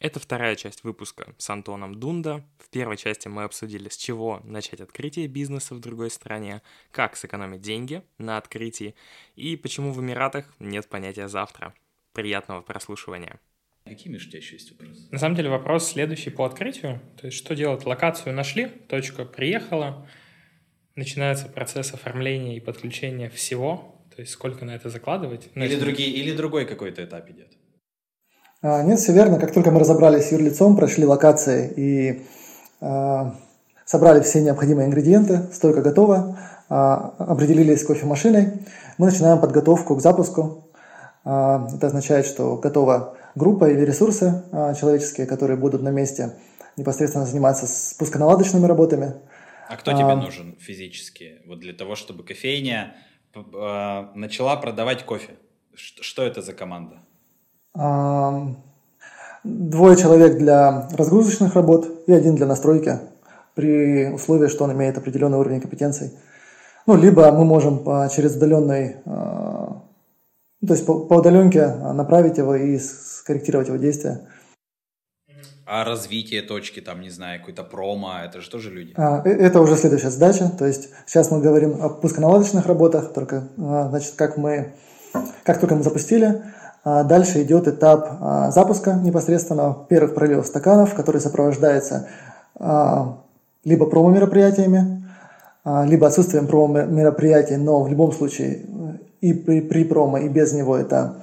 Это вторая часть выпуска с Антоном Дунда. В первой части мы обсудили, с чего начать открытие бизнеса в другой стране, как сэкономить деньги на открытии и почему в Эмиратах нет понятия «завтра». Приятного прослушивания. Какие, Миша, у тебя еще есть вопросы? На самом деле вопрос следующий по открытию. То есть что делать? Локацию нашли, точка приехала, начинается процесс оформления и подключения всего, то есть сколько на это закладывать. Или, другие, или другой какой-то этап идет. А, нет, все верно. Как только мы разобрались с юрлицом, прошли локации и а, собрали все необходимые ингредиенты, стойка готова, а, определились с кофемашиной, мы начинаем подготовку к запуску. А, это означает, что готова группа или ресурсы а, человеческие, которые будут на месте непосредственно заниматься спусконаладочными работами. А кто тебе нужен физически? Вот для того, чтобы кофейня а, начала продавать кофе. Что это за команда? Двое человек для разгрузочных работ и один для настройки при условии, что он имеет определенный уровень компетенций. Ну, либо мы можем по, через удаленный, то есть по, по удаленке направить его и скорректировать его действия. А развитие точки, там, не знаю, какой-то промо, это же тоже люди? А, э, это уже следующая задача. То есть сейчас мы говорим о пусконаладочных работах, только, а, значит, как мы, как только мы запустили, дальше идет этап а, запуска непосредственно первых проливов стаканов, который сопровождается а, либо промо-мероприятиями, либо отсутствием промо-мероприятий, но в любом случае и при, при промо, и без него это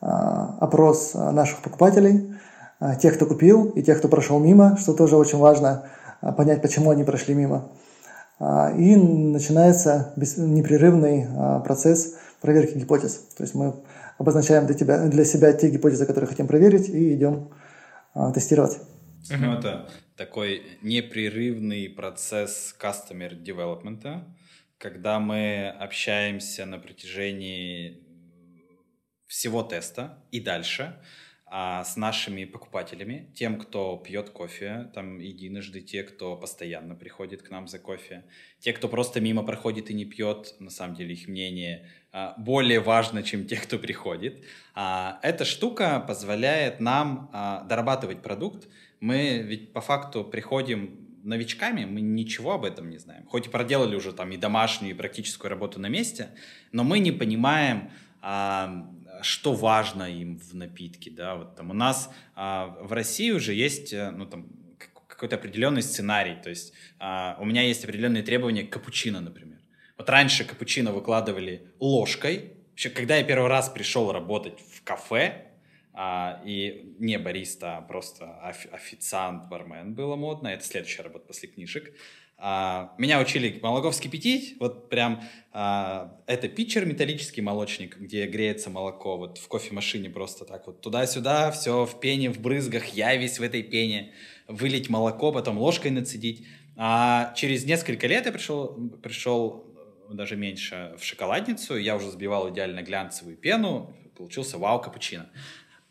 опрос наших покупателей, тех, кто купил, и тех, кто прошел мимо, что тоже очень важно понять, почему они прошли мимо. И начинается непрерывный процесс проверки гипотез. То есть мы обозначаем для, тебя, для себя те гипотезы, которые хотим проверить, и идем а, тестировать. Ну, это такой непрерывный процесс customer development, когда мы общаемся на протяжении всего теста и дальше а, с нашими покупателями, тем, кто пьет кофе, там единожды те, кто постоянно приходит к нам за кофе, те, кто просто мимо проходит и не пьет, на самом деле их мнение более важно, чем те, кто приходит. А, эта штука позволяет нам а, дорабатывать продукт. Мы ведь по факту приходим новичками, мы ничего об этом не знаем. Хоть и проделали уже там и домашнюю, и практическую работу на месте, но мы не понимаем, что важно им в напитке. Да? Вот там у нас в России уже есть э, ну, там, какой-то определенный сценарий. То есть у меня есть определенные требования к капучино, например. Вот раньше капучино выкладывали ложкой. Вообще, когда я первый раз пришел работать в кафе, а, и не бариста, а просто официант, бармен было модно. Это следующая работа после книжек. А, меня учили молоко вскипятить. Вот прям а, это питчер металлический молочник, где греется молоко. Вот в кофемашине просто так вот туда-сюда, все в пене, в брызгах. Я весь в этой пене. Вылить молоко, потом ложкой нацедить. А через несколько лет я пришел, пришел даже меньше, в шоколадницу. Я уже сбивал идеально глянцевую пену. Получился вау капучино.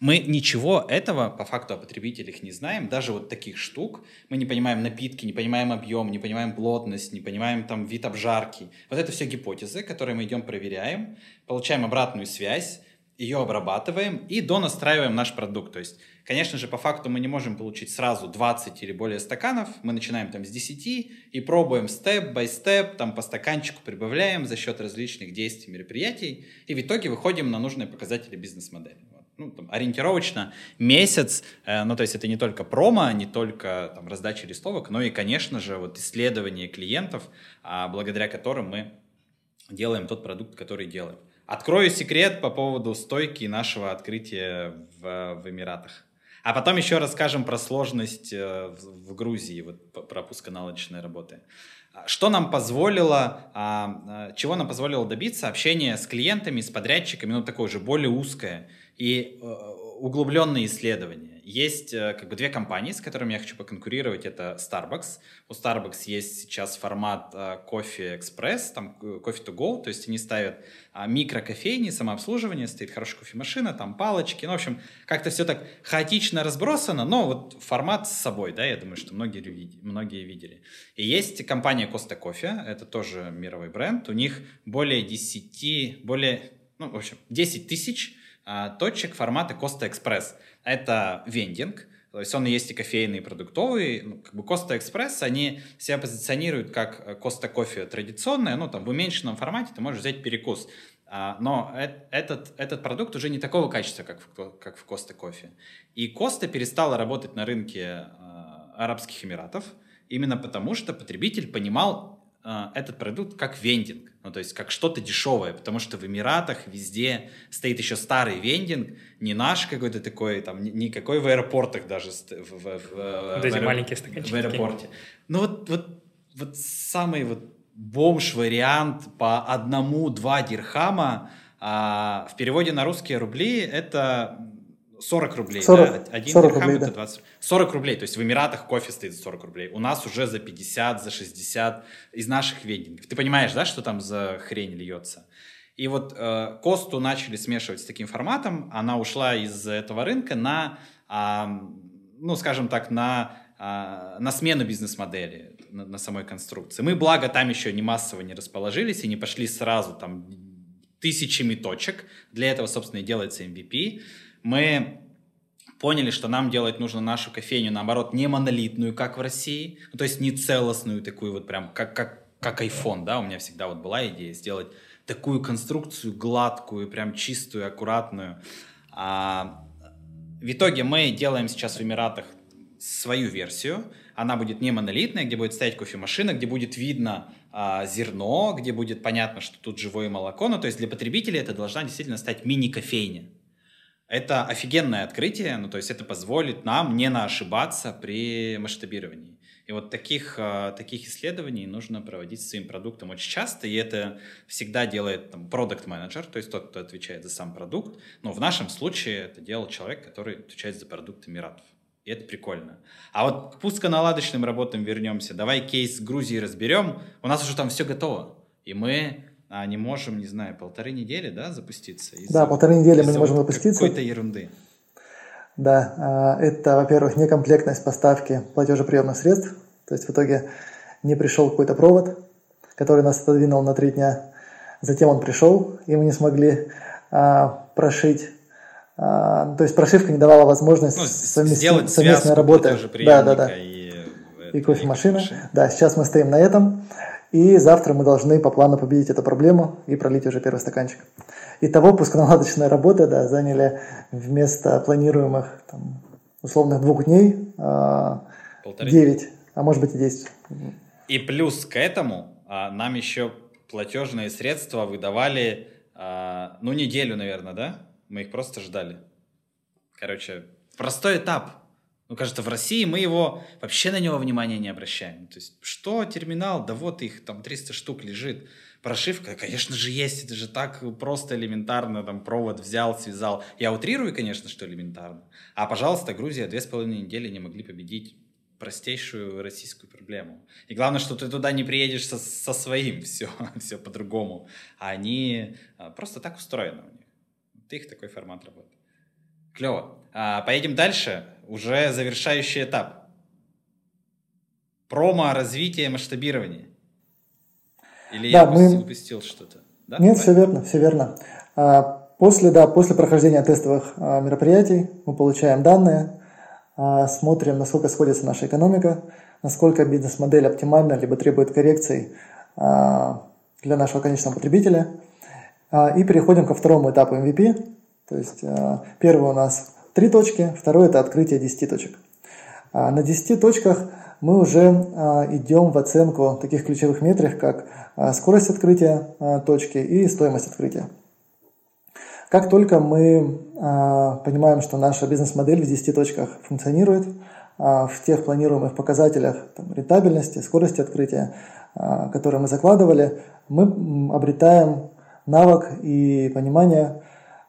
Мы ничего этого по факту о потребителях не знаем, даже вот таких штук. Мы не понимаем напитки, не понимаем объем, не понимаем плотность, не понимаем там вид обжарки. Вот это все гипотезы, которые мы идем проверяем, получаем обратную связь, ее обрабатываем и донастраиваем наш продукт. То есть Конечно же, по факту мы не можем получить сразу 20 или более стаканов. Мы начинаем там с 10 и пробуем степ-бай-степ, там по стаканчику прибавляем за счет различных действий, мероприятий. И в итоге выходим на нужные показатели бизнес-модели. Ну, там, ориентировочно месяц, э, ну, то есть это не только промо, не только там, раздача листовок, но и, конечно же, вот исследование клиентов, а, благодаря которым мы делаем тот продукт, который делаем. Открою секрет по поводу стойки нашего открытия в, в Эмиратах. А потом еще расскажем про сложность э, в Грузии, вот про пусконаладочной работы. Что нам позволило, а, а, чего нам позволило добиться общения с клиентами, с подрядчиками, ну такое же более узкое и э, углубленные исследования. Есть э, как бы две компании, с которыми я хочу поконкурировать. Это Starbucks. У Starbucks есть сейчас формат э, кофе экспресс, там кофе to go, то есть они ставят а, микрокофейни, самообслуживание, стоит хорошая кофемашина, там палочки. Ну, в общем, как-то все так хаотично разбросано, но вот формат с собой, да, я думаю, что многие, многие видели. И есть компания Costa Coffee, это тоже мировой бренд. У них более 10, более, ну, в общем, 10 тысяч а, точек формата Costa Express. Это вендинг, То есть он есть и кофейный, и продуктовый. Ну, как бы Коста Экспресс, они себя позиционируют как Коста Кофе традиционное, ну, там, в уменьшенном формате ты можешь взять перекус. А, но этот, этот продукт уже не такого качества, как в, как в Коста Кофе. И Коста перестала работать на рынке а, Арабских Эмиратов именно потому, что потребитель понимал этот продукт как вендинг, ну то есть как что-то дешевое, потому что в Эмиратах везде стоит еще старый вендинг, не наш какой-то такой, там никакой в аэропортах даже в, в, в, вот эти в, маленькие стаканчики. В аэропорте. Ну вот, вот, вот самый вот бомж-вариант по одному-два дирхама, а в переводе на русские рубли это 40 рублей, 40, да? Один 40 рублей, это 20. 40 рублей, то есть в Эмиратах кофе стоит за 40 рублей. У нас уже за 50, за 60 из наших вендингов. Ты понимаешь, да, что там за хрень льется? И вот э, Косту начали смешивать с таким форматом, она ушла из этого рынка на, э, ну, скажем так, на, э, на смену бизнес-модели, на, на самой конструкции. Мы, благо, там еще не массово не расположились и не пошли сразу там тысячами точек. Для этого, собственно, и делается MVP мы поняли, что нам делать нужно нашу кофейню, наоборот, не монолитную, как в России, ну, то есть не целостную такую вот прям, как, как, как iPhone, да, у меня всегда вот была идея сделать такую конструкцию гладкую, прям чистую, аккуратную. А, в итоге мы делаем сейчас в Эмиратах свою версию, она будет не монолитная, где будет стоять кофемашина, где будет видно а, зерно, где будет понятно, что тут живое молоко, ну, то есть для потребителя это должна действительно стать мини-кофейня. Это офигенное открытие, ну то есть это позволит нам не ошибаться при масштабировании. И вот таких, а, таких исследований нужно проводить с своим продуктом очень часто, и это всегда делает там продукт менеджер то есть тот, кто отвечает за сам продукт. Но в нашем случае это делал человек, который отвечает за продукты Эмиратов. И это прикольно. А вот к пусконаладочным работам вернемся. Давай кейс Грузии разберем. У нас уже там все готово. И мы а не можем, не знаю, полторы недели, да, запуститься? Да, полторы недели мы не можем запуститься. Какой-то ерунды. Да, а, это, во-первых, некомплектность поставки платежеприемных средств. То есть в итоге не пришел какой-то провод, который нас отодвинул на три дня. Затем он пришел, и мы не смогли а, прошить. А, то есть прошивка не давала возможность ну, совместить, совместной работы. Да, да, да. И, и кофемашина. Да, сейчас мы стоим на этом. И завтра мы должны по плану победить эту проблему и пролить уже первый стаканчик. Итого пусконаладочная работа да, заняли вместо планируемых там, условных двух дней а, девять, а может быть и десять. И плюс к этому а, нам еще платежные средства выдавали, а, ну, неделю, наверное, да? Мы их просто ждали. Короче, простой этап – ну, кажется, в России мы его вообще на него внимания не обращаем. То есть, что терминал? Да вот их там 300 штук лежит. Прошивка, конечно же, есть. Это же так просто элементарно. Там провод взял, связал. Я утрирую, конечно, что элементарно. А, пожалуйста, Грузия две с половиной недели не могли победить простейшую российскую проблему. И главное, что ты туда не приедешь со, со своим, все, все по-другому. А они а, просто так устроены у них. Вот их такой формат работы. Клево. А, поедем дальше. Уже завершающий этап. Промо, развитие, масштабирование. Или да, я мы... упустил что-то? Да? Нет, Давай. все верно, все верно. А, после, да, после прохождения тестовых а, мероприятий мы получаем данные, а, смотрим, насколько сходится наша экономика, насколько бизнес-модель оптимальна, либо требует коррекций для нашего конечного потребителя. И переходим ко второму этапу MVP, то есть первый у нас три точки, второй это открытие 10 точек. А на 10 точках мы уже э, идем в оценку таких ключевых метрик, как э, скорость открытия точки и стоимость открытия. Как только мы понимаем, что наша бизнес-модель в 10 точках функционирует, в тех планируемых показателях там, рентабельности, скорости открытия, которые мы закладывали, мы обретаем навык и понимание, а,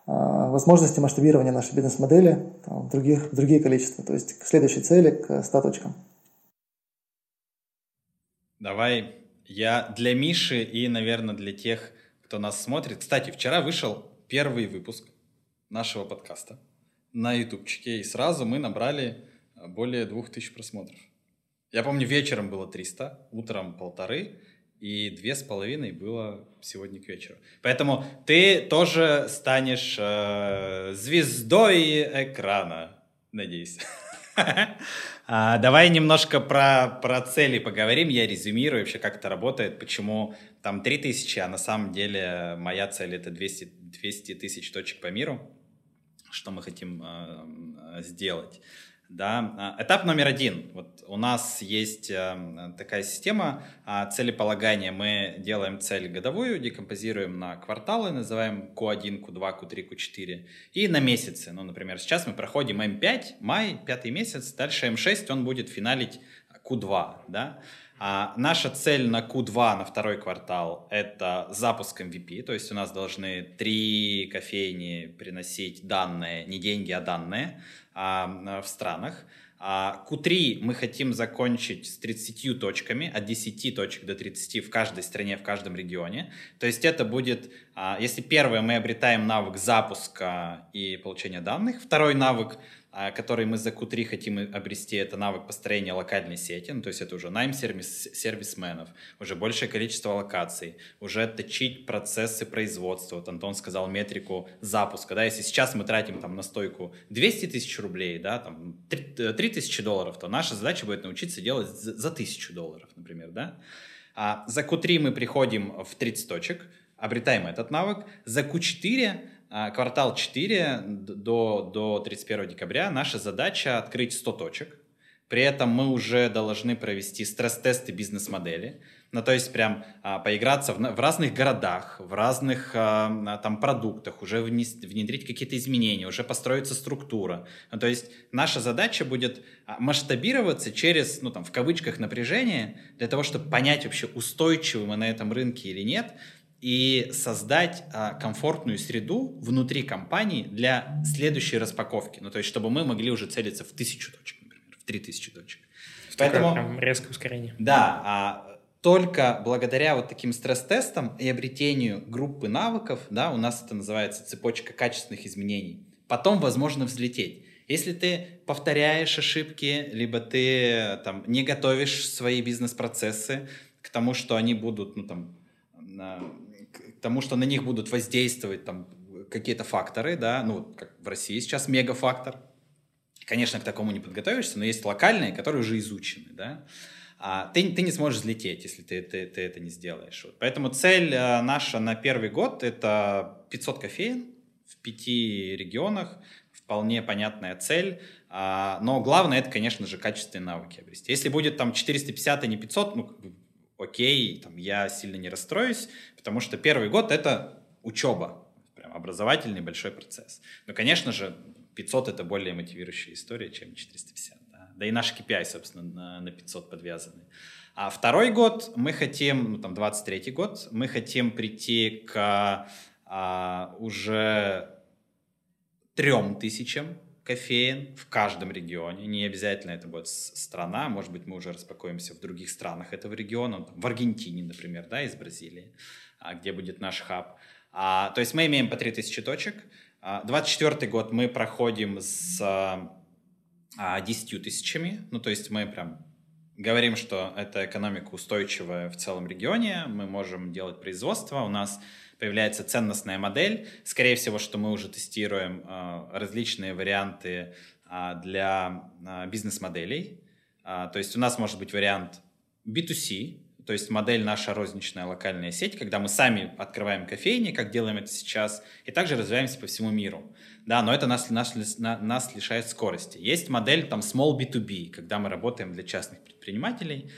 возможности масштабирования нашей бизнес-модели в других, другие количества, то есть к следующей цели, к 100 точкам. Давай я для Миши и, наверное, для тех, кто нас смотрит. Кстати, вчера вышел первый выпуск нашего подкаста на ютубчике, и сразу мы набрали более 2000 просмотров. Я помню, вечером было 300, утром полторы, и две с половиной было сегодня к вечеру. Поэтому ты тоже станешь э, звездой экрана, надеюсь. А, давай немножко про, про цели поговорим. Я резюмирую вообще, как это работает, почему там 3000, а на самом деле моя цель это 200, 200 тысяч точек по миру, что мы хотим э, сделать. Да? А, этап номер один. Вот у нас есть э, такая система э, целеполагания. Мы делаем цель годовую, декомпозируем на кварталы, называем Q1, Q2, Q3, Q4 и на месяцы. Ну, например, сейчас мы проходим M5, май, пятый месяц, дальше M6, он будет финалить Q2. Да? А наша цель на Q2, на второй квартал, это запуск MVP, то есть у нас должны три кофейни приносить данные, не деньги, а данные а, в странах. А Q3 мы хотим закончить с 30 точками, от 10 точек до 30 в каждой стране, в каждом регионе. То есть это будет, а, если первое мы обретаем навык запуска и получения данных, второй навык а, который мы за Q3 хотим обрести, это навык построения локальной сети, ну, то есть это уже найм сервис, сервисменов, уже большее количество локаций, уже точить процессы производства. Вот Антон сказал метрику запуска, да, если сейчас мы тратим там на стойку 200 тысяч рублей, да, там 3 тысячи долларов, то наша задача будет научиться делать за 1000 долларов, например, да. А за Q3 мы приходим в 30 точек, обретаем этот навык, за Q4 а, квартал 4 до, до 31 декабря наша задача открыть 100 точек. При этом мы уже должны провести стресс-тесты бизнес-модели. Ну, то есть прям а, поиграться в, в разных городах, в разных а, там продуктах, уже внедрить какие-то изменения, уже построиться структура. Ну, то есть наша задача будет а, масштабироваться через, ну там в кавычках, напряжение, для того, чтобы понять вообще, устойчивы мы на этом рынке или нет, и создать а, комфортную среду внутри компании для следующей распаковки. Ну, то есть, чтобы мы могли уже целиться в тысячу точек, например, в три тысячи точек. В Поэтому, прям резкое ускорение. Да, а только благодаря вот таким стресс-тестам и обретению группы навыков, да, у нас это называется цепочка качественных изменений, потом возможно взлететь. Если ты повторяешь ошибки, либо ты там не готовишь свои бизнес-процессы к тому, что они будут, ну там, тому, что на них будут воздействовать там какие-то факторы, да, ну, как в России сейчас мегафактор. Конечно, к такому не подготовишься, но есть локальные, которые уже изучены, да. А ты, ты не сможешь взлететь, если ты, ты, ты это не сделаешь. Вот. Поэтому цель э, наша на первый год — это 500 кофеин в пяти регионах, вполне понятная цель. А, но главное — это, конечно же, качественные навыки обрести. Если будет там 450, а не 500, ну, окей, там, я сильно не расстроюсь, потому что первый год — это учеба, прям образовательный большой процесс. Но, конечно же, 500 — это более мотивирующая история, чем 450. Да, да и наши KPI, собственно, на, на 500 подвязаны. А второй год мы хотим, ну, там, 23-й год, мы хотим прийти к а, уже трем тысячам кофеин в каждом регионе. Не обязательно это будет страна, может быть, мы уже распакуемся в других странах этого региона, в Аргентине, например, да, из Бразилии, а, где будет наш хаб. А, то есть мы имеем по 3000 точек. 24 а, год мы проходим с а, 10 тысячами, ну то есть мы прям говорим, что это экономика устойчивая в целом регионе, мы можем делать производство, у нас появляется ценностная модель. Скорее всего, что мы уже тестируем э, различные варианты э, для э, бизнес-моделей. То есть у нас может быть вариант B2C, то есть модель наша розничная локальная сеть, когда мы сами открываем кофейни, как делаем это сейчас, и также развиваемся по всему миру. Да, но это нас, нас, нас лишает скорости. Есть модель там small B2B, когда мы работаем для частных предпринимателей,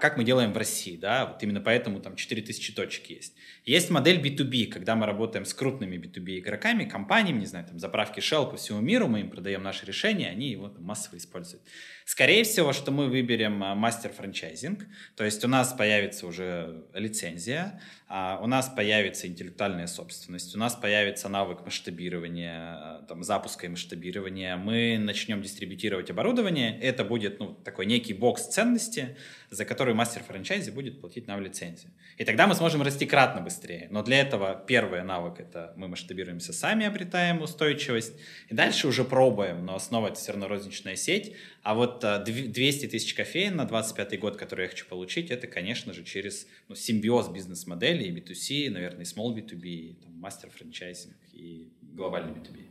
как мы делаем в России, да, вот именно поэтому там 4000 точек есть. Есть модель B2B, когда мы работаем с крупными B2B игроками, компаниями, не знаю, там заправки Shell по всему миру, мы им продаем наши решения, они его там, массово используют. Скорее всего, что мы выберем а, мастер франчайзинг, то есть у нас появится уже лицензия, а, у нас появится интеллектуальная собственность, у нас появится навык масштабирования, там, запуска и масштабирования, мы начнем дистрибутировать оборудование, это будет ну, такой некий бокс ценности, за который мастер франчайзи будет платить нам лицензию. И тогда мы сможем расти кратно быстрее. Но для этого первый навык — это мы масштабируемся сами, обретаем устойчивость, и дальше уже пробуем, но основа — это все равно розничная сеть, а вот 200 а, тысяч кофеин на 25 год, который я хочу получить, это, конечно же, через ну, симбиоз бизнес-модели и B2C, наверное, и small B2B, там, мастер франчайзинг и глобальный B2B.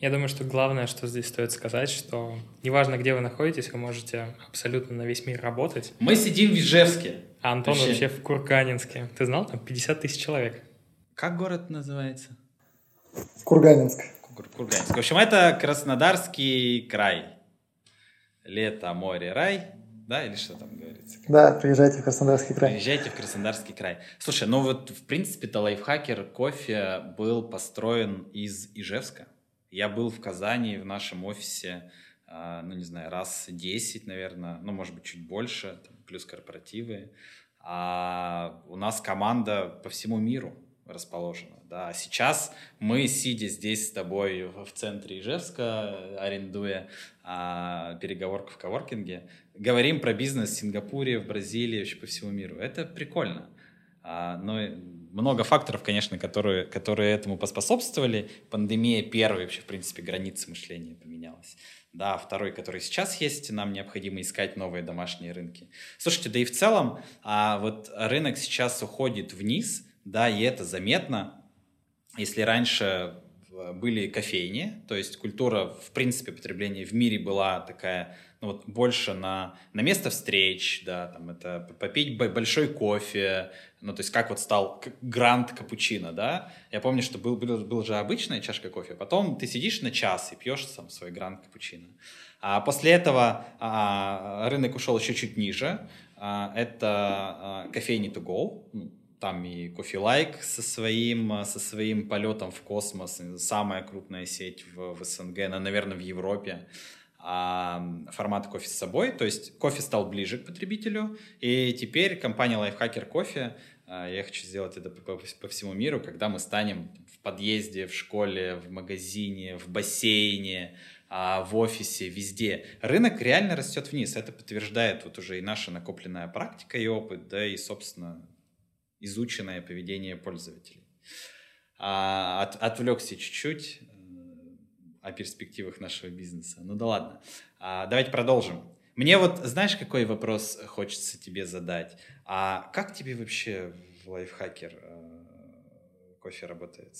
Я думаю, что главное, что здесь стоит сказать, что неважно, где вы находитесь, вы можете абсолютно на весь мир работать. Мы сидим в Ижевске. А Антон вообще, вообще в Курганинске. Ты знал, там 50 тысяч человек. Как город называется? Курганинск. Кур Курганинск. В общем, это Краснодарский край. Лето, море, рай. Да, или что там говорится? Да, приезжайте в Краснодарский край. Приезжайте в Краснодарский край. Слушай, ну вот в принципе-то лайфхакер кофе был построен из Ижевска. Я был в Казани в нашем офисе, а, ну не знаю, раз 10, наверное, ну может быть чуть больше, плюс корпоративы. А у нас команда по всему миру расположена. Да. А сейчас мы, сидя здесь с тобой в центре Ижевска, арендуя а, переговорку в коворкинге, говорим про бизнес в Сингапуре, в Бразилии, вообще по всему миру. Это прикольно. А, но много факторов, конечно, которые, которые этому поспособствовали. Пандемия первый вообще, в принципе, границы мышления поменялась. Да, второй, который сейчас есть, нам необходимо искать новые домашние рынки. Слушайте, да и в целом, а вот рынок сейчас уходит вниз, да, и это заметно. Если раньше были кофейни, то есть культура, в принципе, потребления в мире была такая, ну вот, больше на, на место встреч, да, там это попить большой кофе, ну, то есть как вот стал гранд капучино, да, я помню, что был, был, был же обычная чашка кофе, потом ты сидишь на час и пьешь сам свой гранд капучино. А после этого а, рынок ушел еще чуть ниже, а, это а, кофейни to go, ну, там и Coffee Like со своим, со своим полетом в космос, самая крупная сеть в, в СНГ, она, наверное, в Европе, формат кофе с собой, то есть кофе стал ближе к потребителю, и теперь компания Lifehacker Coffee, а, я хочу сделать это по, всему миру, когда мы станем в подъезде, в школе, в магазине, в бассейне, а, в офисе, везде. Рынок реально растет вниз. Это подтверждает вот уже и наша накопленная практика и опыт, да, и, собственно, изученное поведение пользователей. А, от, отвлекся чуть-чуть о перспективах нашего бизнеса. Ну да ладно. А, давайте продолжим. Мне вот, знаешь, какой вопрос хочется тебе задать? А как тебе вообще в лайфхакер э, кофе работает?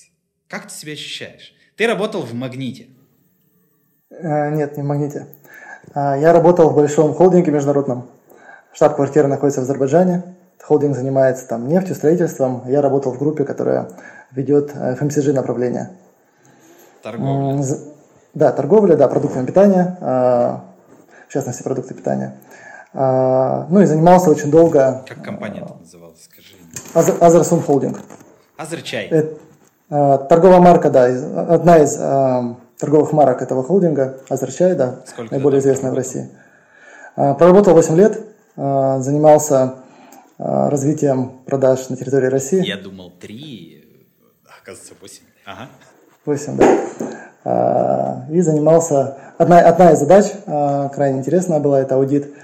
Как ты себя ощущаешь? Ты работал в Магните. Э, нет, не в Магните. А, я работал в большом холдинге международном. Штаб-квартира находится в Азербайджане. Холдинг занимается там нефтью, строительством. Я работал в группе, которая ведет FMCG направление. Торговля. Да, торговля, да, продуктами питания, а, в частности, продукты питания. А, ну и занимался очень долго. Как компания это называлась, скажи? Азерсун Холдинг. Азерчай. Это, торговая марка, да, одна из торговых марок этого холдинга, Азерчай, да, Сколько наиболее известная в России. Проработал 8 лет, занимался а, развитием продаж на территории России. Я думал три, оказывается восемь. Ага. Восемь, да. А, и занимался... Одна, одна из задач а, крайне интересная была, это аудит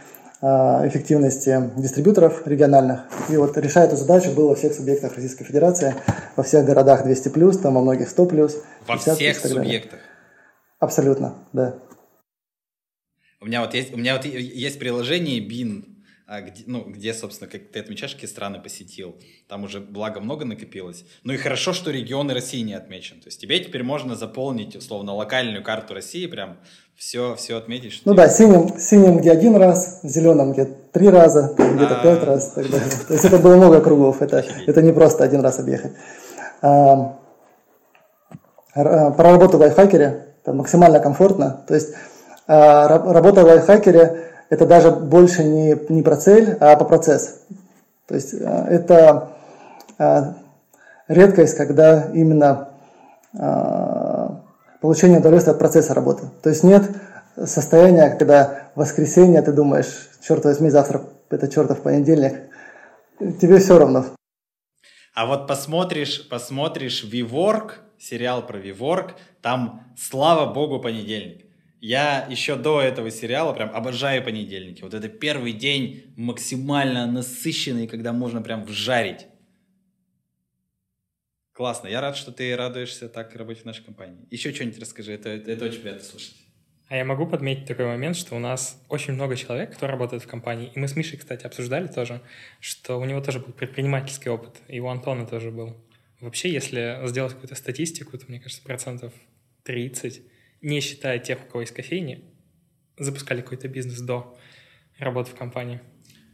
эффективности дистрибьюторов региональных. И вот решая эту задачу было во всех субъектах Российской Федерации, во всех городах 200+, там во многих 100+. Во всех субъектах? Абсолютно, да. У меня вот есть, у меня вот есть приложение BIN, а где, ну, где, собственно, как ты отмечаешь, какие страны посетил. Там уже, благо, много накопилось. Ну и хорошо, что регионы России не отмечен. То есть тебе теперь можно заполнить, условно, локальную карту России, прям все, все отметить. Что ну да, синим, синим где один раз, зеленым где три раза, где-то а. пять раз. Так далее. То есть это было много кругов, это, это не просто один раз объехать. А, про работу в лайфхакере, это максимально комфортно. То есть а, работа в лайфхакере это даже больше не, не про цель, а по процесс. То есть э, это э, редкость, когда именно э, получение удовольствия от процесса работы. То есть нет состояния, когда в воскресенье ты думаешь, черт возьми, завтра это чертов понедельник, тебе все равно. А вот посмотришь, посмотришь WeWork, сериал про WeWork, там, слава богу, понедельник. Я еще до этого сериала прям обожаю понедельники. Вот это первый день максимально насыщенный, когда можно прям вжарить. Классно. Я рад, что ты радуешься так работе в нашей компании. Еще что-нибудь расскажи. Это, это, это очень приятно слушать. А я могу подметить такой момент, что у нас очень много человек, кто работает в компании. И мы с Мишей, кстати, обсуждали тоже, что у него тоже был предпринимательский опыт. И у Антона тоже был. Вообще, если сделать какую-то статистику, то, мне кажется, процентов 30 не считая тех, у кого есть кофейни, запускали какой-то бизнес до работы в компании?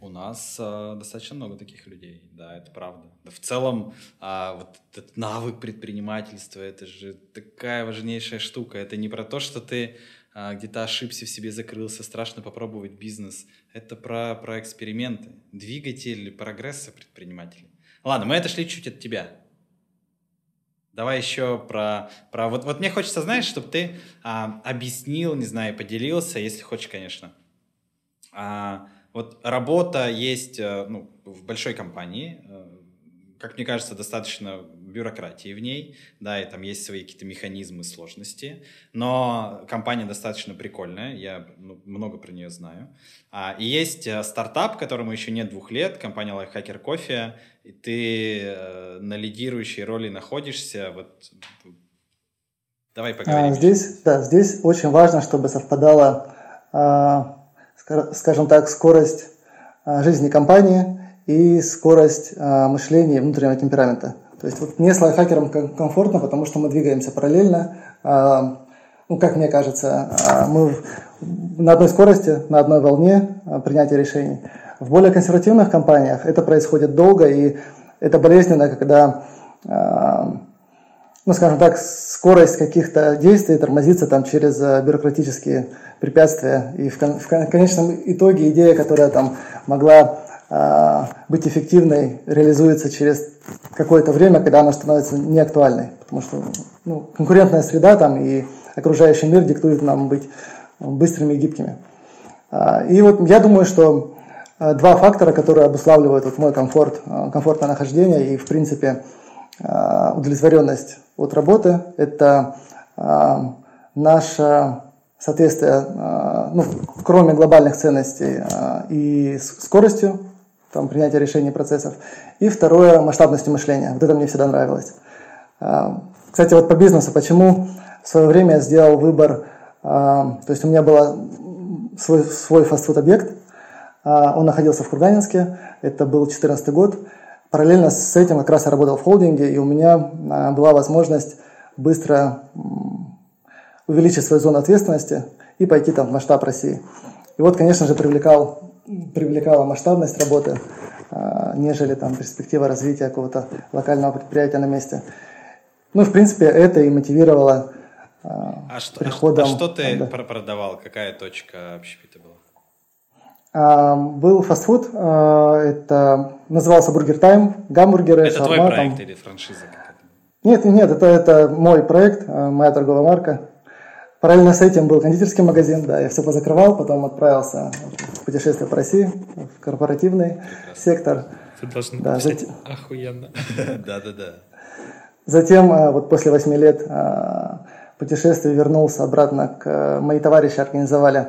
У нас э, достаточно много таких людей, да, это правда. Да, в целом, э, вот этот навык предпринимательства, это же такая важнейшая штука. Это не про то, что ты э, где-то ошибся в себе, закрылся, страшно попробовать бизнес. Это про, про эксперименты, двигатель прогресса предпринимателей. Ладно, мы отошли чуть от тебя. Давай еще про... про вот, вот мне хочется, знаешь, чтобы ты а, объяснил, не знаю, поделился, если хочешь, конечно. А, вот работа есть э, ну, в большой компании, э, как мне кажется, достаточно бюрократии в ней, да, и там есть свои какие-то механизмы сложности, но компания достаточно прикольная, я ну, много про нее знаю. А, и есть э, стартап, которому еще нет двух лет, компания Lifehacker Coffee, и ты э, на лидирующей роли находишься, вот давай поговорим. А, здесь, да, здесь очень важно, чтобы совпадала, а, скажем так, скорость а, жизни компании и скорость мышления внутреннего темперамента. То есть вот мне с лайфхакером комфортно, потому что мы двигаемся параллельно. А, ну, как мне кажется, а, мы на одной скорости, на одной волне принятия решений. В более консервативных компаниях это происходит долго, и это болезненно, когда, ну, скажем так, скорость каких-то действий тормозится там через бюрократические препятствия. И в, конечном итоге идея, которая там могла а, быть эффективной реализуется через какое-то время, когда она становится неактуальной. Потому что ну, конкурентная среда там и окружающий мир диктует нам быть быстрыми и гибкими. А, и вот я думаю, что а, два фактора, которые обуславливают вот мой комфорт, комфортное нахождение и, в принципе, удовлетворенность от работы, это наше соответствие, ну, кроме глобальных ценностей и скоростью там, принятия решений процессов. И второе – масштабностью мышления. Вот это мне всегда нравилось. А, кстати, вот по бизнесу, почему в свое время я сделал выбор, а, то есть у меня был свой, свой фастфуд-объект, а, он находился в Курганинске, это был 2014 год. Параллельно с этим как раз я работал в холдинге, и у меня была возможность быстро увеличить свою зону ответственности и пойти там в масштаб России. И вот, конечно же, привлекал привлекала масштабность работы, а, нежели там перспектива развития какого-то локального предприятия на месте. Ну, в принципе, это и мотивировало а, а что, приходом... А что ты да. продавал? Какая точка общепита была? А, был фастфуд, а, это назывался Бургер Тайм, гамбургеры, Это шаурма, твой проект там... или франшиза Нет, нет, это, это мой проект, моя торговая марка. Параллельно с этим был кондитерский магазин, да, я все позакрывал, потом отправился в путешествие по России, в корпоративный Прекрасно. сектор. Ты должен да, зат... охуенно. Да-да-да. Затем, а, вот после восьми лет а, путешествия вернулся обратно к... Мои товарищи организовали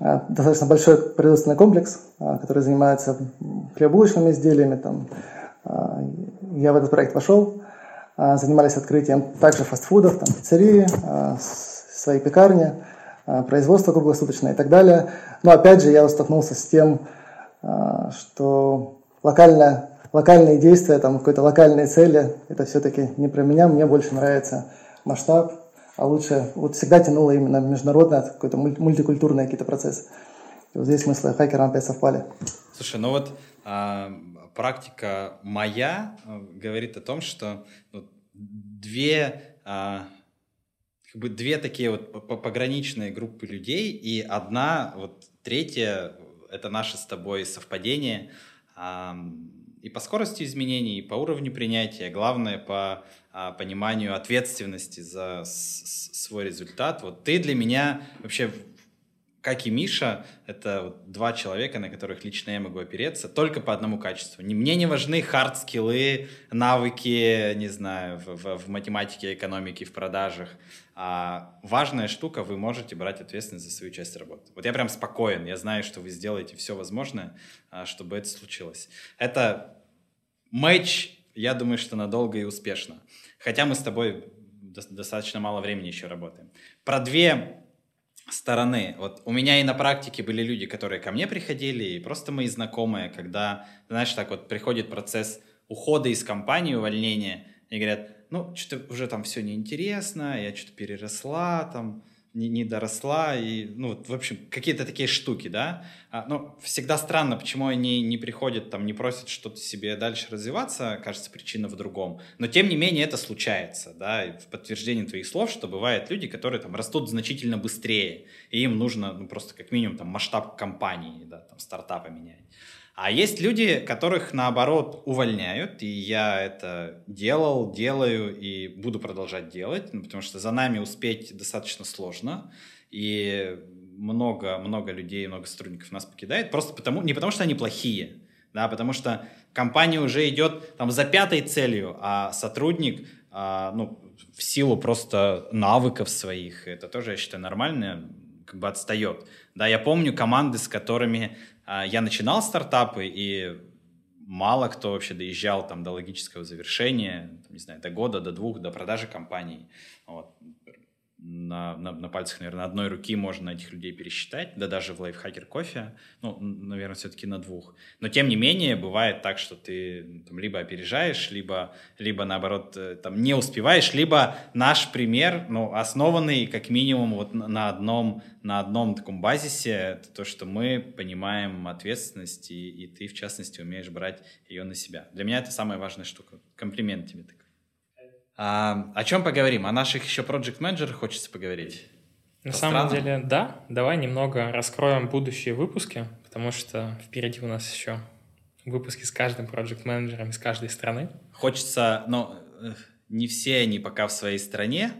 достаточно большой производственный комплекс, который занимается хлебобулочными изделиями. Там, я в этот проект вошел, занимались открытием также фастфудов, там, пиццерии, свои пекарни, а, производство круглосуточное и так далее. Но опять же я столкнулся с тем, а, что локально, локальные действия, там какой-то локальные цели, это все-таки не про меня, мне больше нравится масштаб, а лучше, вот всегда тянуло именно международное, какой-то мультикультурный какие-то процессы. И вот здесь мы с хакером опять совпали. Слушай, ну вот а, практика моя а, говорит о том, что вот, две а, как бы две такие вот пограничные группы людей, и одна, вот третья, это наше с тобой совпадение, и по скорости изменений, и по уровню принятия, главное по а, пониманию ответственности за свой результат. Вот ты для меня вообще как и Миша, это два человека, на которых лично я могу опереться, только по одному качеству. Мне не важны хард-скиллы, навыки, не знаю, в, в, в математике, экономике, в продажах. А важная штука, вы можете брать ответственность за свою часть работы. Вот я прям спокоен, я знаю, что вы сделаете все возможное, а, чтобы это случилось. Это матч, я думаю, что надолго и успешно. Хотя мы с тобой достаточно мало времени еще работаем. Про две стороны. Вот у меня и на практике были люди, которые ко мне приходили, и просто мои знакомые, когда, знаешь, так вот приходит процесс ухода из компании, увольнения, и говорят, ну, что-то уже там все неинтересно, я что-то переросла, там, не, доросла, и, ну, в общем, какие-то такие штуки, да. А, ну, всегда странно, почему они не приходят, там, не просят что-то себе дальше развиваться, кажется, причина в другом. Но, тем не менее, это случается, да, и в подтверждение твоих слов, что бывают люди, которые, там, растут значительно быстрее, и им нужно, ну, просто как минимум, там, масштаб компании, да, там, стартапа менять. А есть люди, которых наоборот увольняют, и я это делал, делаю и буду продолжать делать, ну, потому что за нами успеть достаточно сложно, и много-много людей, много сотрудников нас покидает, просто потому, не потому что они плохие, да, потому что компания уже идет там за пятой целью, а сотрудник, а, ну, в силу просто навыков своих, это тоже, я считаю, нормально, как бы отстает. Да, я помню команды, с которыми а, я начинал стартапы, и мало кто вообще доезжал там до логического завершения, не знаю, до года, до двух, до продажи компании. Вот на, на, на пальцах, наверное, одной руки можно этих людей пересчитать, да даже в лайфхакер кофе, ну, наверное, все-таки на двух. Но тем не менее, бывает так, что ты там, либо опережаешь, либо, либо наоборот э, там, не успеваешь, либо наш пример, ну, основанный как минимум вот на одном, на одном таком базисе, это то, что мы понимаем ответственность, и, и ты, в частности, умеешь брать ее на себя. Для меня это самая важная штука. Комплимент тебе такой. А, о чем поговорим? О наших еще проект менеджерах хочется поговорить. На По самом странам? деле, да. Давай немного раскроем будущие выпуски, потому что впереди у нас еще выпуски с каждым проект менеджером из каждой страны. Хочется, но не все они пока в своей стране,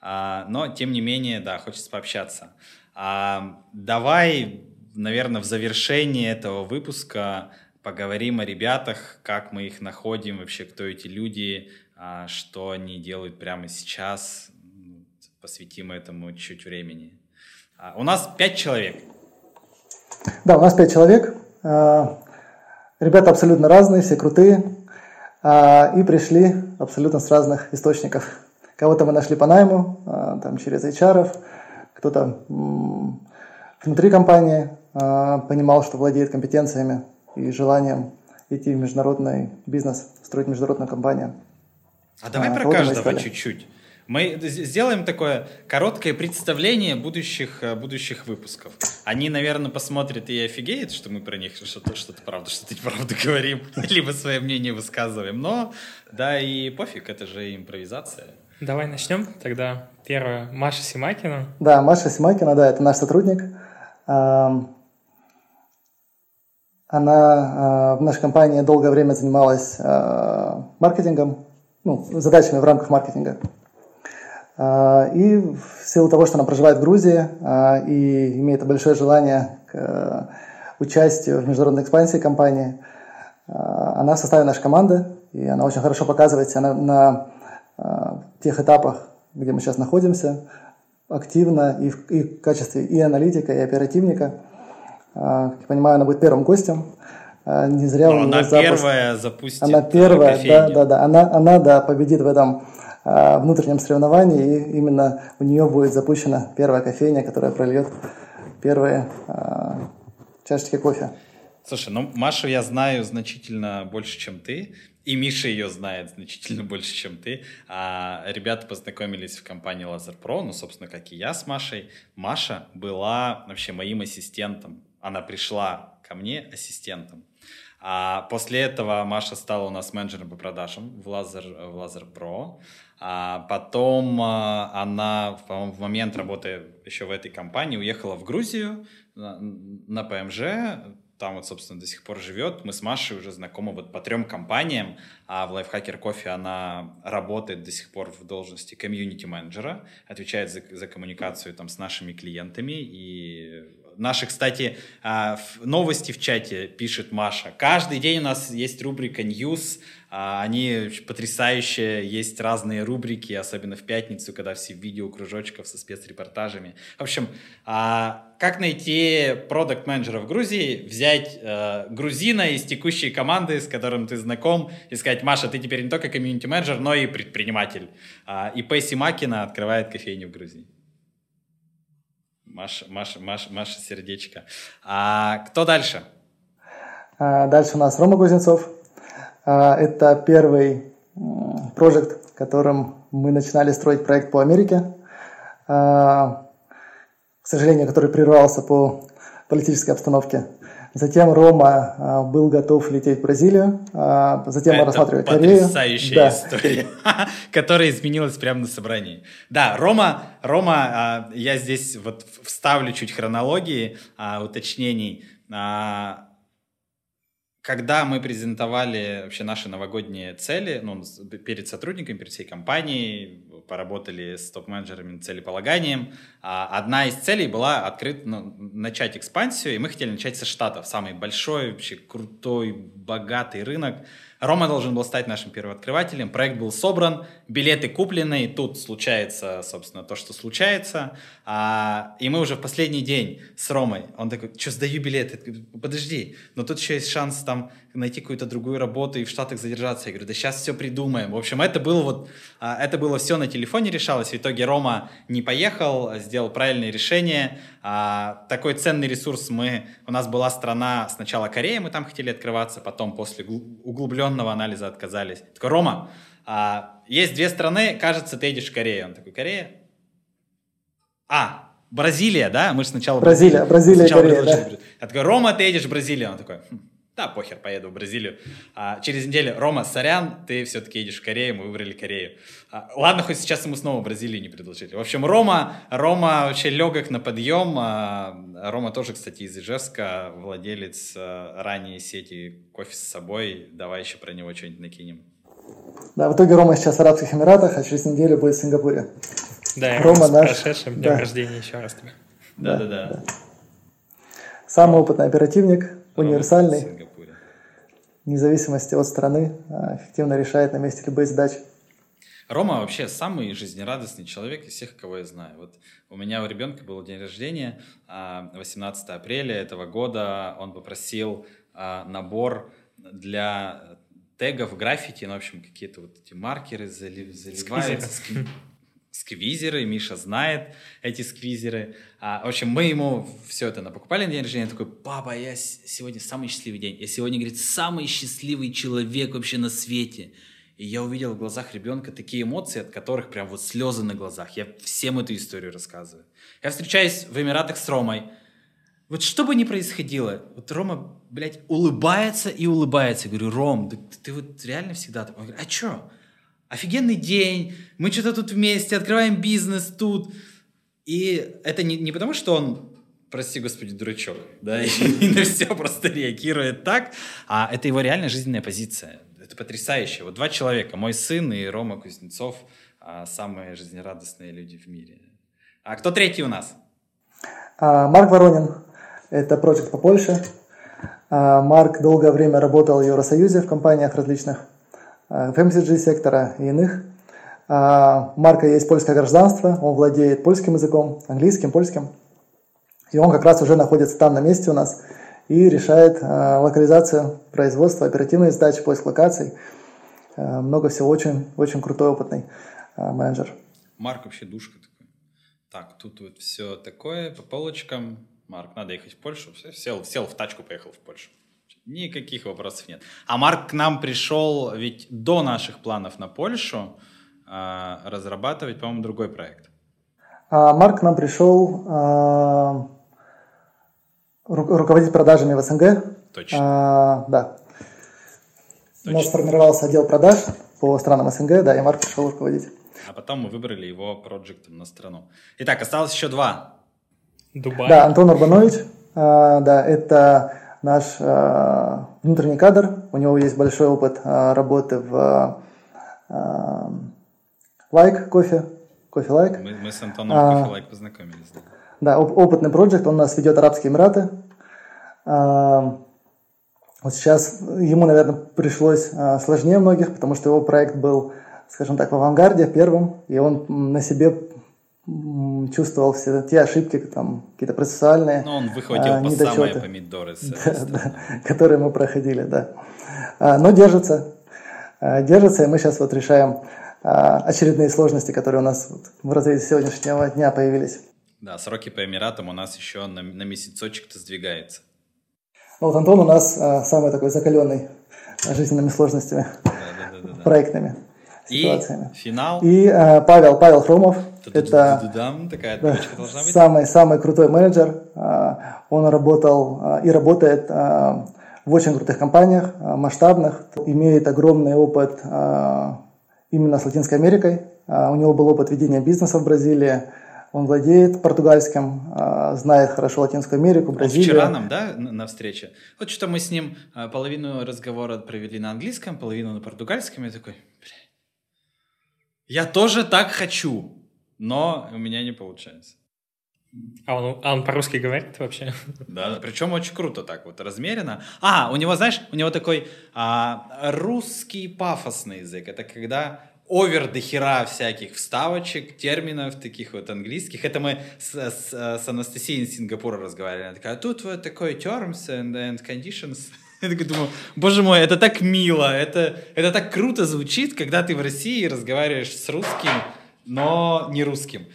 а, но тем не менее, да, хочется пообщаться. А, давай, наверное, в завершении этого выпуска поговорим о ребятах, как мы их находим, вообще кто эти люди, что они делают прямо сейчас, посвятим этому чуть времени. А, у нас пять человек. Да, у нас пять человек. А, ребята абсолютно разные, все крутые. И пришли абсолютно с разных источников. Кого-то мы нашли по найму, там, через HR, кто-то внутри компании понимал, что владеет компетенциями и желанием идти в международный бизнес, строить международную компанию. А давай а, про каждого чуть-чуть. Мы сделаем такое короткое представление будущих, э, будущих выпусков. Они, наверное, посмотрят и офигеют, что мы про них что-то, что-то правда, что-то правду говорим, либо свое мнение высказываем. Но, да, и пофиг, это же импровизация. Давай начнем. Тогда первое. Маша Симакина. Да, Маша Симакина, да, это наш сотрудник. Она а, в нашей компании долгое время занималась а, маркетингом, ну, задачами в рамках маркетинга. А, и в силу того, что она проживает в Грузии а, и имеет большое желание к э, участию в международной экспансии компании, а, она в составе нашей команды, и она очень хорошо показывает себя на, на тех этапах, где мы сейчас находимся, активно и в, и в качестве и аналитика, и оперативника. Как я понимаю, она будет первым гостем не зря Но она запуск... первая запустит Она первая, кофейню. да, да, да. Она, она да, победит в этом а, внутреннем соревновании, и именно у нее будет запущена первая кофейня, которая прольет первые а, чашечки кофе. Слушай, ну Машу я знаю значительно больше, чем ты, и Миша ее знает значительно больше, чем ты. А ребята познакомились в компании Laser Pro, ну, собственно, как и я с Машей. Маша была вообще моим ассистентом. Она пришла ко мне ассистентом. А после этого Маша стала у нас менеджером по продажам в Laser, в Laser Pro. А потом а, она в момент работы еще в этой компании уехала в Грузию на, ПМЖ, там вот, собственно, до сих пор живет. Мы с Машей уже знакомы вот по трем компаниям, а в Lifehacker Coffee она работает до сих пор в должности комьюнити-менеджера, отвечает за, за коммуникацию там с нашими клиентами и Наши, кстати, а, новости в чате пишет Маша. Каждый день у нас есть рубрика News. А, они потрясающие, есть разные рубрики, особенно в пятницу, когда все видео кружочков со спецрепортажами. В общем, а, как найти продукт менеджера в Грузии, взять грузина из текущей команды, с которым ты знаком, и сказать, Маша, ты теперь не только комьюнити-менеджер, но и предприниматель. И Пэсси Макина открывает кофейню в Грузии. Маша, Маша, Маша, Маша сердечко. А кто дальше? А, дальше у нас Рома Кузнецов. А, это первый проект, которым мы начинали строить проект по Америке. А, к сожалению, который прервался по политической обстановке. Затем Рома а, был готов лететь в Бразилию, а, затем Это мы рассматривали Корею. потрясающая Да. история, которая изменилась прямо на собрании. Да, Рома, Рома, а, я здесь вот вставлю чуть хронологии, уточнений. Когда мы презентовали вообще наши новогодние цели, ну, перед сотрудниками, перед всей компанией, поработали с топ-менеджерами целеполаганием, а, одна из целей была открыть, ну, начать экспансию, и мы хотели начать со Штатов, самый большой, вообще крутой, богатый рынок. Рома должен был стать нашим первооткрывателем, проект был собран, билеты куплены, и тут случается, собственно, то, что случается. А, и мы уже в последний день с Ромой, он такой, что, сдаю билеты? Подожди, но тут еще есть шанс там найти какую-то другую работу и в Штатах задержаться. Я говорю, да сейчас все придумаем. В общем, это было вот, а, это было все на телефоне решалось. В итоге Рома не поехал, сделал правильное решение. А, такой ценный ресурс мы, у нас была страна, сначала Корея, мы там хотели открываться, потом после гл- углубленного анализа отказались. Такой, Рома, а, есть две страны, кажется, ты едешь в Корею. Он такой, Корея? А, Бразилия, да? Мы же сначала... Бразилия, Бразилия сначала Корея, предложили. Я такой, Рома, ты едешь в Бразилию? Он такой, «Хм, да, похер, поеду в Бразилию. А, через неделю, Рома, сорян, ты все-таки едешь в Корею, мы выбрали Корею. А, ладно, хоть сейчас ему снова Бразилию не предложили. В общем, Рома, Рома вообще легок на подъем. А, Рома тоже, кстати, из Ижевска, владелец а, ранней сети кофе с собой. Давай еще про него что-нибудь накинем. Да, в итоге Рома сейчас в Арабских Эмиратах, а через неделю будет в Сингапуре. Да, и Рома с наш- прошедшим днем да. рождения еще раз тебе. Да-да-да. Самый опытный оперативник, Рома универсальный, в Сингапуре. вне зависимости от страны, а, эффективно решает на месте любые задачи. Рома вообще самый жизнерадостный человек из всех, кого я знаю. Вот у меня у ребенка был день рождения, а, 18 апреля этого года. Он попросил а, набор для тегов граффити, ну, в общем, какие-то вот эти маркеры зали- заливаются. Скви- Сквизеры, Миша знает эти сквизеры. А, в общем, мы ему все это напокупали на день рождения. Он такой, папа, я сегодня самый счастливый день. Я сегодня, говорит, самый счастливый человек вообще на свете. И я увидел в глазах ребенка такие эмоции, от которых прям вот слезы на глазах. Я всем эту историю рассказываю. Я встречаюсь в Эмиратах с Ромой. Вот что бы ни происходило, вот Рома, блядь, улыбается и улыбается. Я говорю, Ром, ты, ты вот реально всегда? Он говорит, а чё? Офигенный день, мы что-то тут вместе, открываем бизнес тут. И это не, не потому, что он, прости господи, дурачок, да, и на все просто реагирует так, а это его реально жизненная позиция. Это потрясающе. Вот два человека, мой сын и Рома Кузнецов, а, самые жизнерадостные люди в мире. А кто третий у нас? А, Марк Воронин – это проект по Польше. А, Марк долгое время работал в Евросоюзе в компаниях различных, FMCG сектора и иных. А, У Марка есть польское гражданство, он владеет польским языком, английским, польским. И он как раз уже находится там на месте у нас и решает а, локализацию производства, оперативные задачи, поиск локаций. А, Много всего, очень, очень крутой, опытный а, менеджер. Марк вообще душка такой. Так, тут вот все такое по полочкам. Марк, надо ехать в Польшу. Сел, сел в тачку, поехал в Польшу. Никаких вопросов нет. А Марк к нам пришел ведь до наших планов на Польшу а, разрабатывать, по-моему, другой проект. А Марк к нам пришел а, ру- руководить продажами в СНГ. Точно. А, да. У нас Точно. сформировался отдел продаж по странам СНГ, да, и Марк пришел руководить. А потом мы выбрали его проектом на страну. Итак, осталось еще два. Дубай. Да, Антон Урбанович, а, да, это наш а, внутренний кадр. У него есть большой опыт а, работы в а, Like Coffee, Coffee Like. Мы, мы с Антоном А. Coffee Like познакомились. Да. Да, оп- опытный проект, он нас ведет Арабские Эмираты. А, Вот сейчас ему, наверное, пришлось а, сложнее многих, потому что его проект был, скажем так, в авангарде первым, и он на себе чувствовал все те ошибки, там, какие-то процессуальные, Но он выхватил а, по самые недочеты. помидоры с Да, да, которые мы проходили, да. А, Но держится, а, держится, и мы сейчас вот решаем а, очередные сложности, которые у нас вот в разрезе сегодняшнего дня появились. Да, сроки по Эмиратам у нас еще на, на месяцочек-то сдвигается. Ну, вот Антон у нас а, самый такой закаленный жизненными сложностями, да, да, да. проектными. Ситуациями. И финал. И э, Павел, Павел Хромов, это такая да, должна быть. Самый, самый крутой менеджер. Э, он работал э, и работает э, в очень крутых компаниях, масштабных, имеет огромный опыт именно с Латинской Америкой. У него был опыт ведения бизнеса в Бразилии, он владеет португальским, знает хорошо Латинскую Америку, Бразилию. Он вчера нам, да, на встрече? Вот что мы с ним половину разговора провели на английском, половину на португальском. Я такой, бля, я тоже так хочу, но у меня не получается. А он, а он по-русски говорит вообще? Да, причем очень круто так вот, размеренно. А, у него, знаешь, у него такой а, русский пафосный язык. Это когда овер до хера всяких вставочек, терминов таких вот английских. Это мы с, с, с Анастасией из Сингапура разговаривали. Она такая, «А тут вот такой terms and, and conditions. Я такой думаю, боже мой, это так мило, это, это так круто звучит, когда ты в России разговариваешь с русским, но не русским.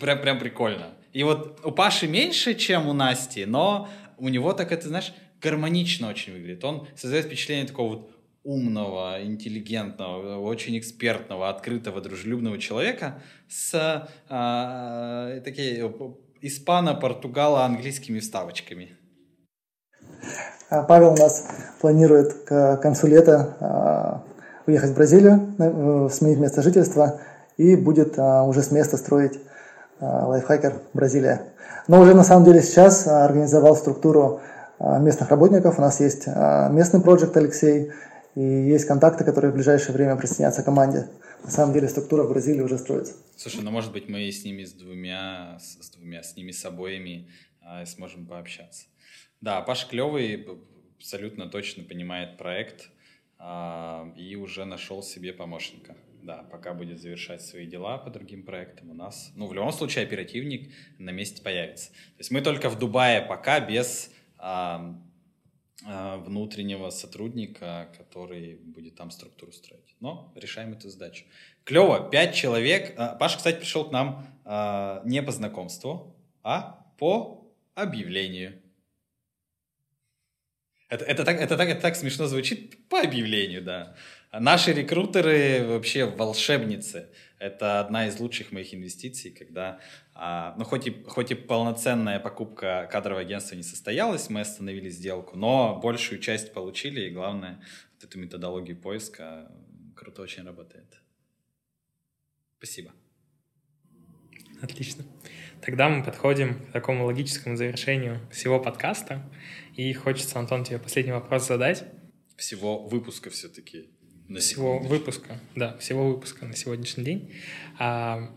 Прям, прям прикольно. И вот у Паши меньше, чем у Насти, но у него так это, знаешь, гармонично очень выглядит. Он создает впечатление такого вот умного, интеллигентного, очень экспертного, открытого, дружелюбного человека с э, такие испано-португало-английскими вставочками. А Павел у нас планирует к концу лета а, уехать в Бразилию, э, сменить место жительства и будет уже с места строить лайфхакер Бразилия. Но уже на самом деле сейчас организовал структуру местных работников. У нас есть местный проект Алексей, и есть контакты, которые в ближайшее время присоединятся к команде. На самом деле структура в Бразилии уже строится. Слушай, ну может быть мы с ними с двумя, с, с двумя, с ними с обоими а, сможем пообщаться. Да, Паша клевый, абсолютно точно понимает проект а, и уже нашел себе помощника. Да, пока будет завершать свои дела по другим проектам у нас, ну в любом случае оперативник на месте появится. То есть мы только в Дубае пока без а, а, внутреннего сотрудника, который будет там структуру строить. Но решаем эту задачу. Клево, пять человек. А, Паша, кстати, пришел к нам а, не по знакомству, а по объявлению. Это, это, так, это, так, это так смешно звучит по объявлению, да. Наши рекрутеры вообще волшебницы. Это одна из лучших моих инвестиций, когда, а, ну, хоть и, хоть и полноценная покупка кадрового агентства не состоялась, мы остановили сделку, но большую часть получили, и главное, вот эту методологию поиска круто очень работает. Спасибо. Отлично. Тогда мы подходим к такому логическому завершению всего подкаста. И хочется, Антон, тебе последний вопрос задать. Всего выпуска все-таки на всего выпуска, да, всего выпуска на сегодняшний день. А,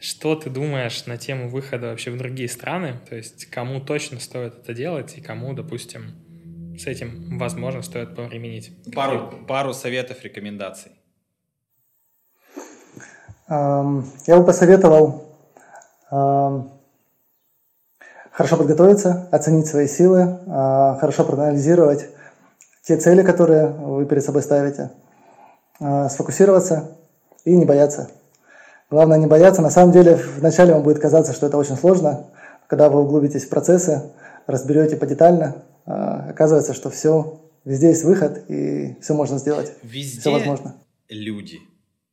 что ты думаешь на тему выхода вообще в другие страны? То есть кому точно стоит это делать и кому, допустим, с этим, возможно, стоит повременить? Пару, пару советов, рекомендаций. Я бы посоветовал хорошо подготовиться, оценить свои силы, а, хорошо проанализировать те цели, которые вы перед собой ставите, а, сфокусироваться и не бояться. Главное не бояться. На самом деле, вначале вам будет казаться, что это очень сложно. Когда вы углубитесь в процессы, разберете подетально, а, оказывается, что все, везде есть выход, и все можно сделать. Везде все возможно. люди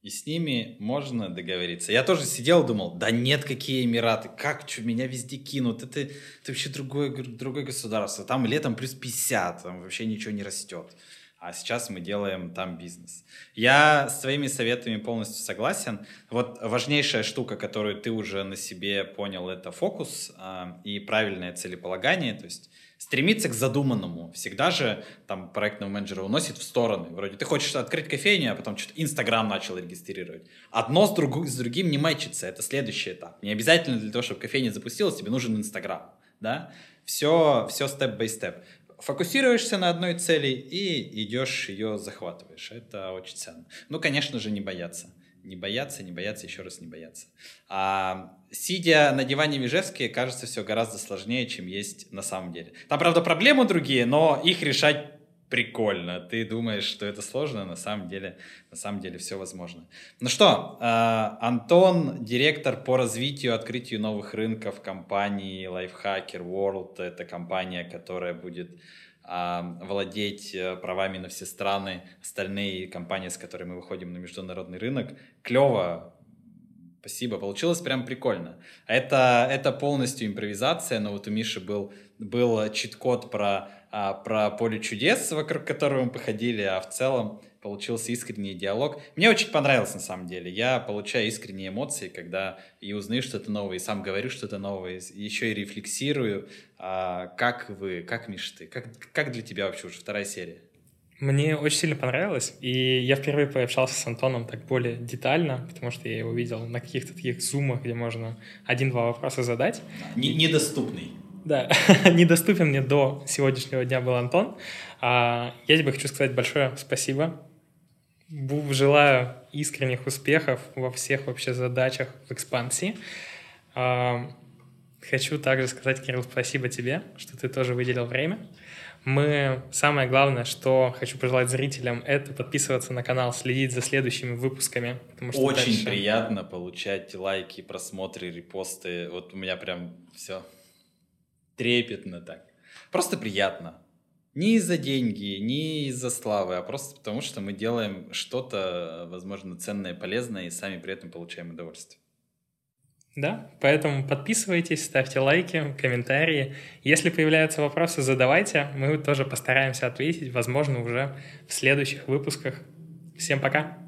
и с ними можно договориться. Я тоже сидел думал, да нет, какие Эмираты, как, что, меня везде кинут, это, это вообще другое, другое государство, там летом плюс 50, там вообще ничего не растет. А сейчас мы делаем там бизнес. Я с твоими советами полностью согласен. Вот важнейшая штука, которую ты уже на себе понял, это фокус э, и правильное целеполагание. То есть стремиться к задуманному. Всегда же там проектного менеджера уносит в стороны. Вроде ты хочешь открыть кофейню, а потом что-то Инстаграм начал регистрировать. Одно с, друг, с другим не мэчится. Это следующий этап. Не обязательно для того, чтобы кофейня запустилась, тебе нужен Инстаграм. Да? Все, все степ-бай-степ. Фокусируешься на одной цели и идешь ее захватываешь. Это очень ценно. Ну, конечно же, не бояться. Не бояться, не бояться, еще раз не бояться. А, сидя на диване в Ижевске, кажется все гораздо сложнее, чем есть на самом деле. Там, правда, проблемы другие, но их решать прикольно. Ты думаешь, что это сложно, на самом деле, на самом деле все возможно. Ну что, э, Антон, директор по развитию, открытию новых рынков компании Lifehacker World. Это компания, которая будет а, владеть э, правами на все страны, остальные компании, с которыми мы выходим на международный рынок. Клево, Спасибо, получилось прям прикольно. Это, это полностью импровизация, но вот у Миши был, был чит-код про, а, про поле чудес, вокруг которого мы походили, а в целом получился искренний диалог. Мне очень понравилось на самом деле. Я получаю искренние эмоции, когда и узнаю что-то новое, и сам говорю что-то новое, и еще и рефлексирую. А, как вы, как Миша ты, как, как для тебя вообще уже вторая серия? Мне очень сильно понравилось, и я впервые пообщался с Антоном так более детально, потому что я его видел на каких-то таких зумах, где можно один-два вопроса задать. Не, недоступный. Да, недоступен мне до сегодняшнего дня был Антон. А, я тебе хочу сказать большое спасибо. Желаю искренних успехов во всех вообще задачах в экспансии. А, хочу также сказать, Кирилл, спасибо тебе, что ты тоже выделил время. Мы, самое главное, что хочу пожелать зрителям, это подписываться на канал, следить за следующими выпусками. Потому что Очень дальше... приятно получать лайки, просмотры, репосты. Вот у меня прям все трепетно так. Просто приятно. Не из-за деньги, не из-за славы, а просто потому, что мы делаем что-то, возможно, ценное, полезное, и сами при этом получаем удовольствие. Да, поэтому подписывайтесь, ставьте лайки, комментарии. Если появляются вопросы, задавайте. Мы тоже постараемся ответить, возможно, уже в следующих выпусках. Всем пока!